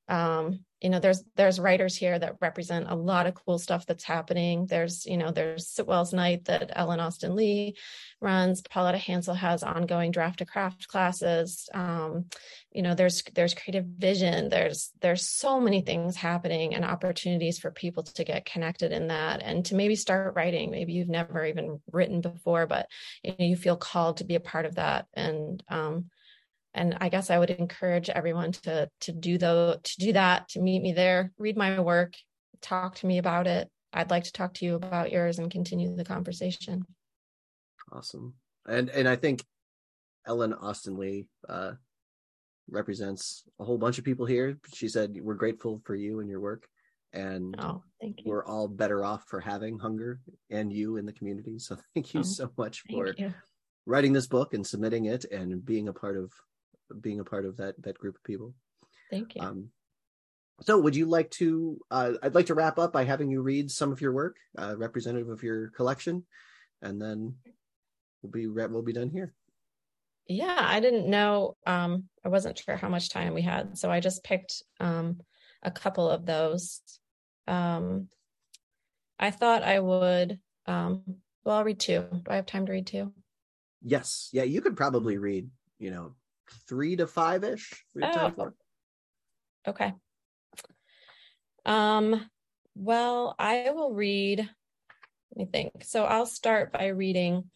Um, you know there's there's writers here that represent a lot of cool stuff that's happening. There's you know there's sitwell's night that Ellen Austin-Li runs. Pauletta hansel has ongoing draft to craft classes. Um, you know there's there's creative vision. There's there's so many things happening and opportunities for people to get connected in that and to maybe start writing. Maybe you've never even written before but you, know, you feel called to be a part of that. And um, and i guess i would encourage everyone to to do the to do that to meet me there read my work talk to me about it. I'd like to talk to you about yours and continue the conversation. Awesome. And and i think Ellen Austin-Li uh represents a whole bunch of people here. She said we're grateful for you and your work and oh, you. we're all better off for having hunger and you in the community. So thank you oh, so much for writing this book and submitting it and being a part of being a part of that that group of people. Thank you. Um, so, would you like to? Uh, I'd like to wrap up by having you read some of your work, uh, representative of your collection, and then we'll be we'll be done here. Yeah, I didn't know. Um, I wasn't sure how much time we had, so I just picked um, a couple of those. Um, I thought I would. Um, well, I'll read two. Do I have time to read two? Yes. Yeah, you could probably read. You know, three to five ish. Oh. Okay. Um, well, I will read, let me think. So I'll start by reading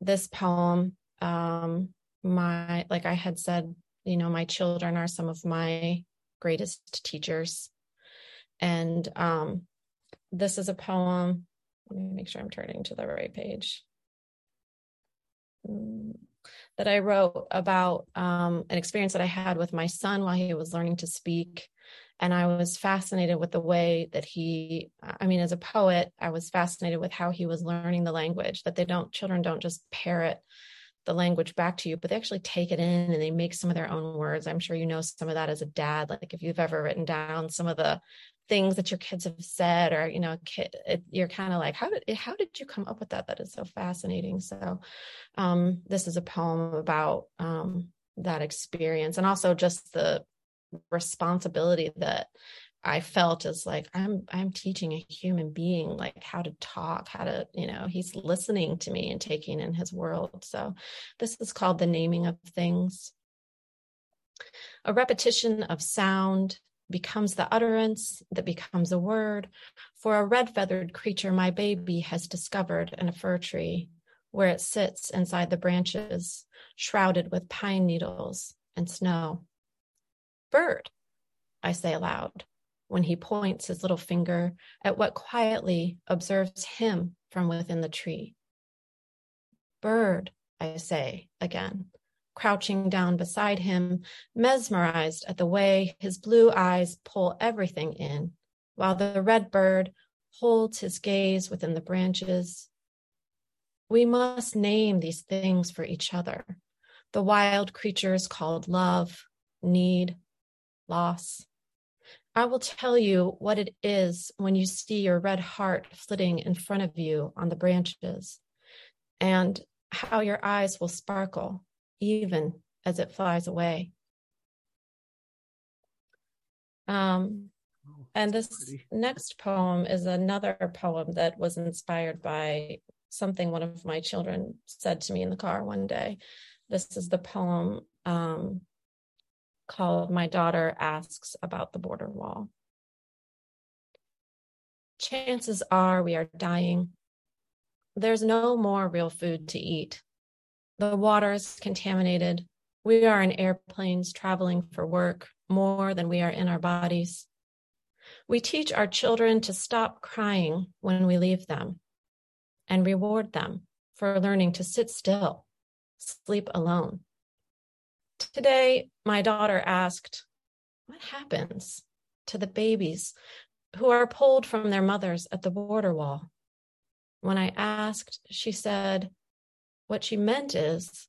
this poem. Um, my, like I had said, you know, my children are some of my greatest teachers. And um, this is a poem. Let me make sure I'm turning to the right page. Mm that I wrote about um, an experience that I had with my son while he was learning to speak. And I was fascinated with the way that he, I mean, as a poet, I was fascinated with how he was learning the language, that they don't, children don't just parrot the language back to you, but they actually take it in and they make some of their own words. I'm sure you know some of that as a dad. Like if you've ever written down some of the things that your kids have said or you know kid, it, you're kind of like how did how did you come up with that that is so fascinating so um, this is a poem about um, that experience and also just the responsibility that I felt as like I'm I'm teaching a human being like how to talk, how to, you know, he's listening to me and taking in his world. So this is called the naming of things. A repetition of sound, becomes the utterance that becomes a word. For a red feathered creature my baby has discovered in a fir tree, where it sits inside the branches, shrouded with pine needles and snow. Bird, I say aloud, when he points his little finger at what quietly observes him from within the tree. Bird, I say again, crouching down beside him, mesmerized at the way his blue eyes pull everything in, while the red bird holds his gaze within the branches. We must name these things for each other the wild creatures called love, need, loss. I will tell you what it is when you see your red heart flitting in front of you on the branches, and how your eyes will sparkle even as it flies away. Um, and this pretty. next poem is another poem that was inspired by something one of my children said to me in the car one day. This is the poem um, called My Daughter Asks About the Border Wall. Chances are we are dying. There's no more real food to eat. The water is contaminated. We are in airplanes traveling for work more than we are in our bodies. We teach our children to stop crying when we leave them and reward them for learning to sit still, sleep alone. Today, my daughter asked, What happens to the babies who are pulled from their mothers at the border wall? When I asked, she said, what she meant is,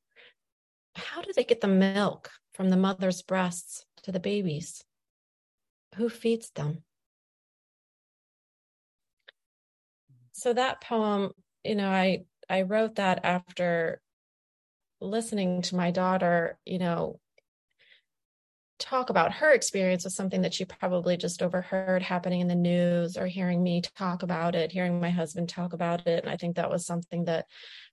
how do they get the milk from the mother's breasts to the babies? Who feeds them? So that poem, you know, I I wrote that after listening to my daughter, you know, talk about her experience with something that she probably just overheard happening in the news or hearing me talk about it, hearing my husband talk about it. And I think that was something that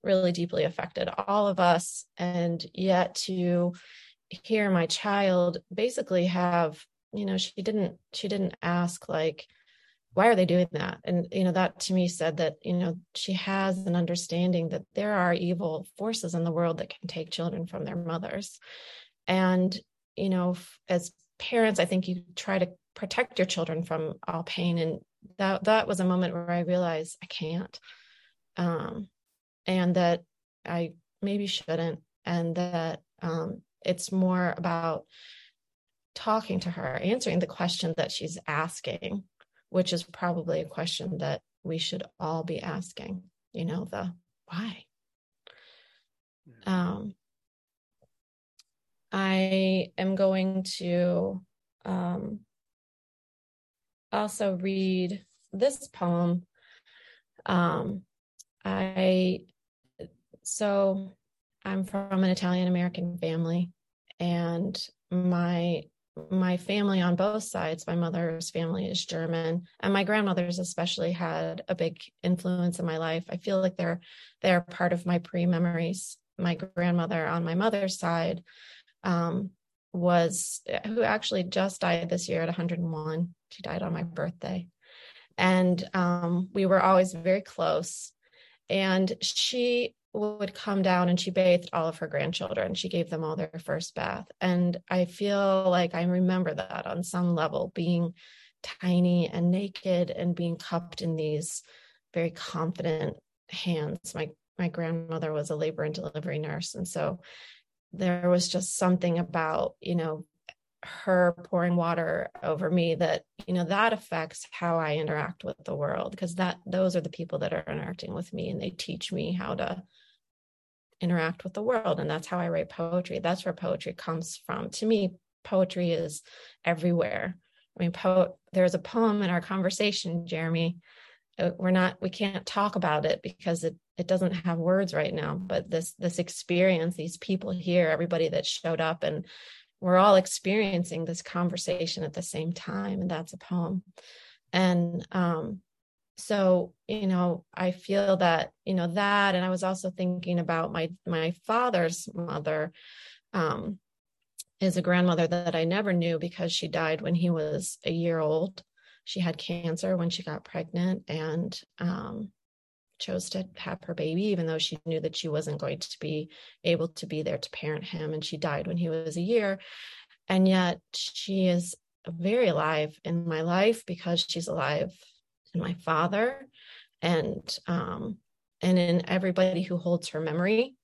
really deeply affected all of us. And yet to hear my child basically have, you know, she didn't, she didn't ask like, why are they doing that? And, you know, that to me said that, you know, she has an understanding that there are evil forces in the world that can take children from their mothers. And you know, as parents, I think you try to protect your children from all pain. And that that was a moment where I realized I can't. Um, and that I maybe shouldn't, and that um, it's more about talking to her, answering the question that she's asking, which is probably a question that we should all be asking, you know, the why. Um, I am going to um, also read this poem. Um, I so I'm from an Italian American family, and my my family on both sides, my mother's family is German, and my grandmother's especially had a big influence in my life. I feel like they're they're part of my pre memories. My grandmother on my mother's side um, was who actually just died this year at 101. She died on my birthday. And um, we were always very close. And she would come down and she bathed all of her grandchildren. She gave them all their first bath. And I feel like I remember that on some level, being tiny and naked and being cupped in these very confident hands. My my grandmother was a labor and delivery nurse. And so there was just something about you know her pouring water over me that you know that affects how i interact with the world because that those are the people that are interacting with me and they teach me how to interact with the world. And that's how i write poetry. That's where poetry comes from. To me poetry is everywhere. I mean po- there's a poem in our conversation jeremy we're not we can't talk about it because it it doesn't have words right now but this this experience these people here everybody that showed up and we're all experiencing this conversation at the same time and that's a poem. And um so you know i feel that you know that and i was also thinking about my my father's mother um is a grandmother that i never knew because she died when he was a year old she had cancer when she got pregnant and um, chose to have her baby, even though she knew that she wasn't going to be able to be there to parent him. And she died when he was a year. And yet she is very alive in my life because she's alive in my father and um, and in everybody who holds her memory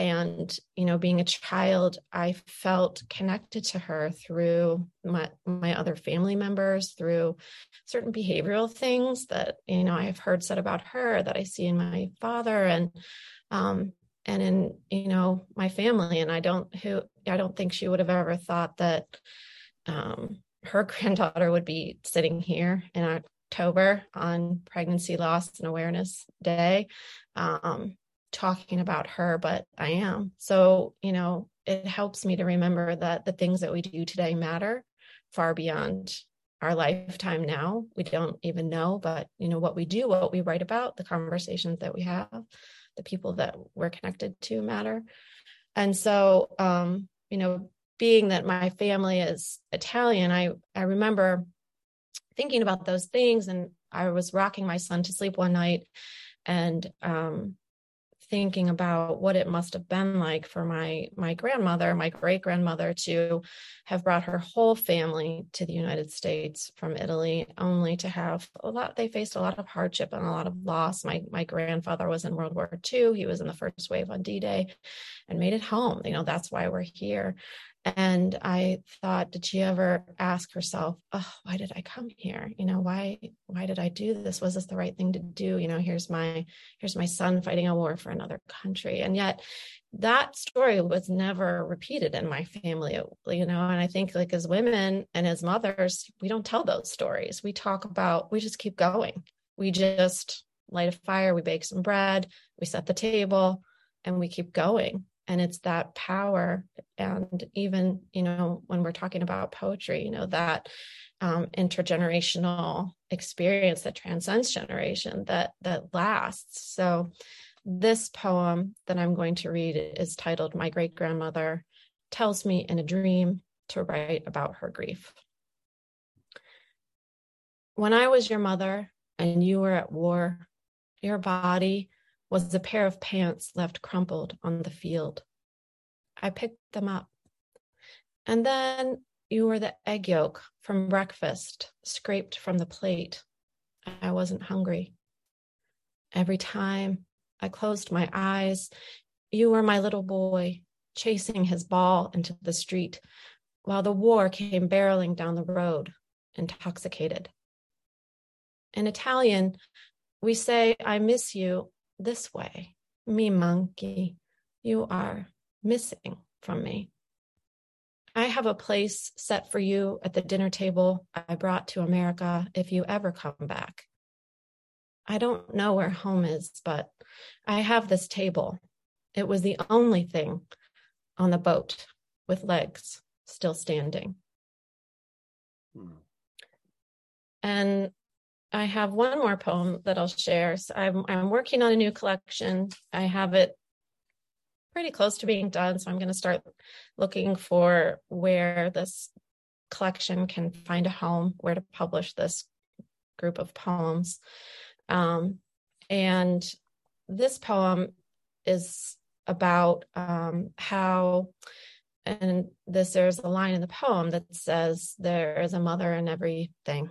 and you know being a child i felt connected to her through my my other family members through certain behavioral things that you know i've heard said about her that i see in my father and um and in you know my family. And i don't who i don't think she would have ever thought that um her granddaughter would be sitting here in october on pregnancy loss and awareness day. Um talking about her, but I am. So, you know, it helps me to remember that the things that we do today matter far beyond our lifetime now. We don't even know, but, you know, what we do, what we write about, the conversations that we have, the people that we're connected to matter. And so, um, you know, being that my family is Italian, I, I remember thinking about those things and I was rocking my son to sleep one night and um, thinking about what it must have been like for my my grandmother my great grandmother to have brought her whole family to the united states from italy only to have a lot they faced a lot of hardship and a lot of loss. My my grandfather was in world war ii he was in the first wave on d-day and made it home. You know that's why we're here and i thought did she ever ask herself oh why did i come here? You know why why did i do this? Was this the right thing to do? You know here's my here's my son fighting a war for another country. And yet that story was never repeated in my family you know and i think like as women and as mothers we don't tell those stories. We talk about we just keep going. We just light a fire we bake some bread we set the table and we keep going and it's that power and even you know when we're talking about poetry you know that um, intergenerational experience that transcends generation that that lasts. So this poem that i'm going to read is titled my great grandmother tells me in a dream to write about her grief. When i was your mother and you were at war your body was a pair of pants left crumpled on the field. I picked them up. And then you were the egg yolk from breakfast scraped from the plate. I wasn't hungry. Every time I closed my eyes, you were my little boy chasing his ball into the street while the war came barreling down the road, intoxicated. In Italian, we say, I miss you this way. Mi manchi, you are missing from me. I have a place set for you at the dinner table I brought to America if you ever come back. I don't know where home is, but I have this table. It was the only thing on the boat with legs still standing. Hmm. And I have one more poem that I'll share. So I'm I'm working on a new collection. I have it pretty close to being done, so I'm going to start looking for where this collection can find a home, where to publish this group of poems. Um, and this poem is about um, how and this there's a line in the poem that says there is a mother in everything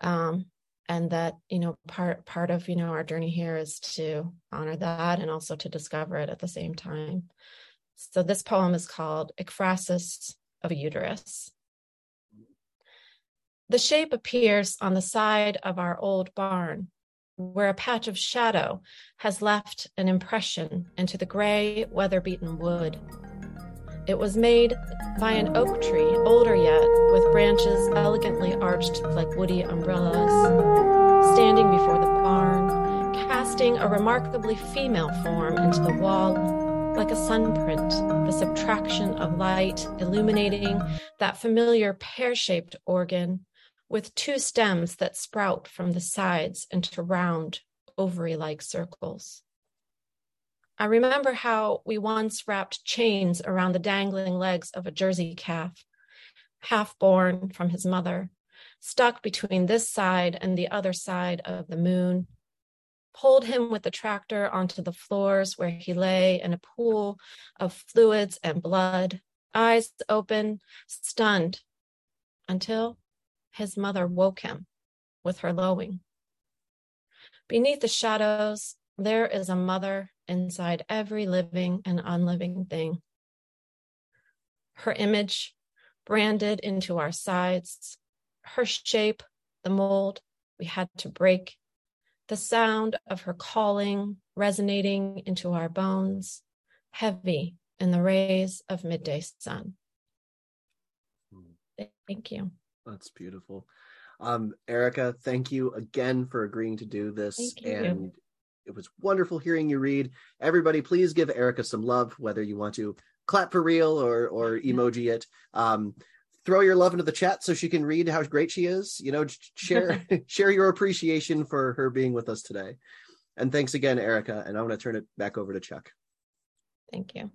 um, and that you know part part of you know our journey here is to honor that and also to discover it at the same time. So this poem is called ekphrasis of a uterus the shape appears on the side of our old barn where a patch of shadow has left an impression into the gray weather-beaten wood it was made by an oak tree, older yet, with branches elegantly arched like woody umbrellas, standing before the barn, casting a remarkably female form into the wall like a sunprint, the subtraction of light illuminating that familiar pear shaped organ with two stems that sprout from the sides into round, ovary like circles. I remember how we once wrapped chains around the dangling legs of a Jersey calf, half born from his mother, stuck between this side and the other side of the moon, pulled him with the tractor onto the floors where he lay in a pool of fluids and blood, eyes open, stunned, until his mother woke him with her lowing. Beneath the shadows, there is a mother inside every living and unliving thing. Her image branded into our sides, her shape, the mold we had to break, the sound of her calling resonating into our bones, heavy in the rays of midday sun. Thank you. That's beautiful. Um, Erica, thank you again for agreeing to do this. And it was wonderful hearing you read. Everybody, please give Erica some love, whether you want to clap for real or or emoji it. Um, throw your love into the chat so she can read how great she is. You know, share share your appreciation for her being with us today. And thanks again, Erica. And I want to turn it back over to Chuck. Thank you.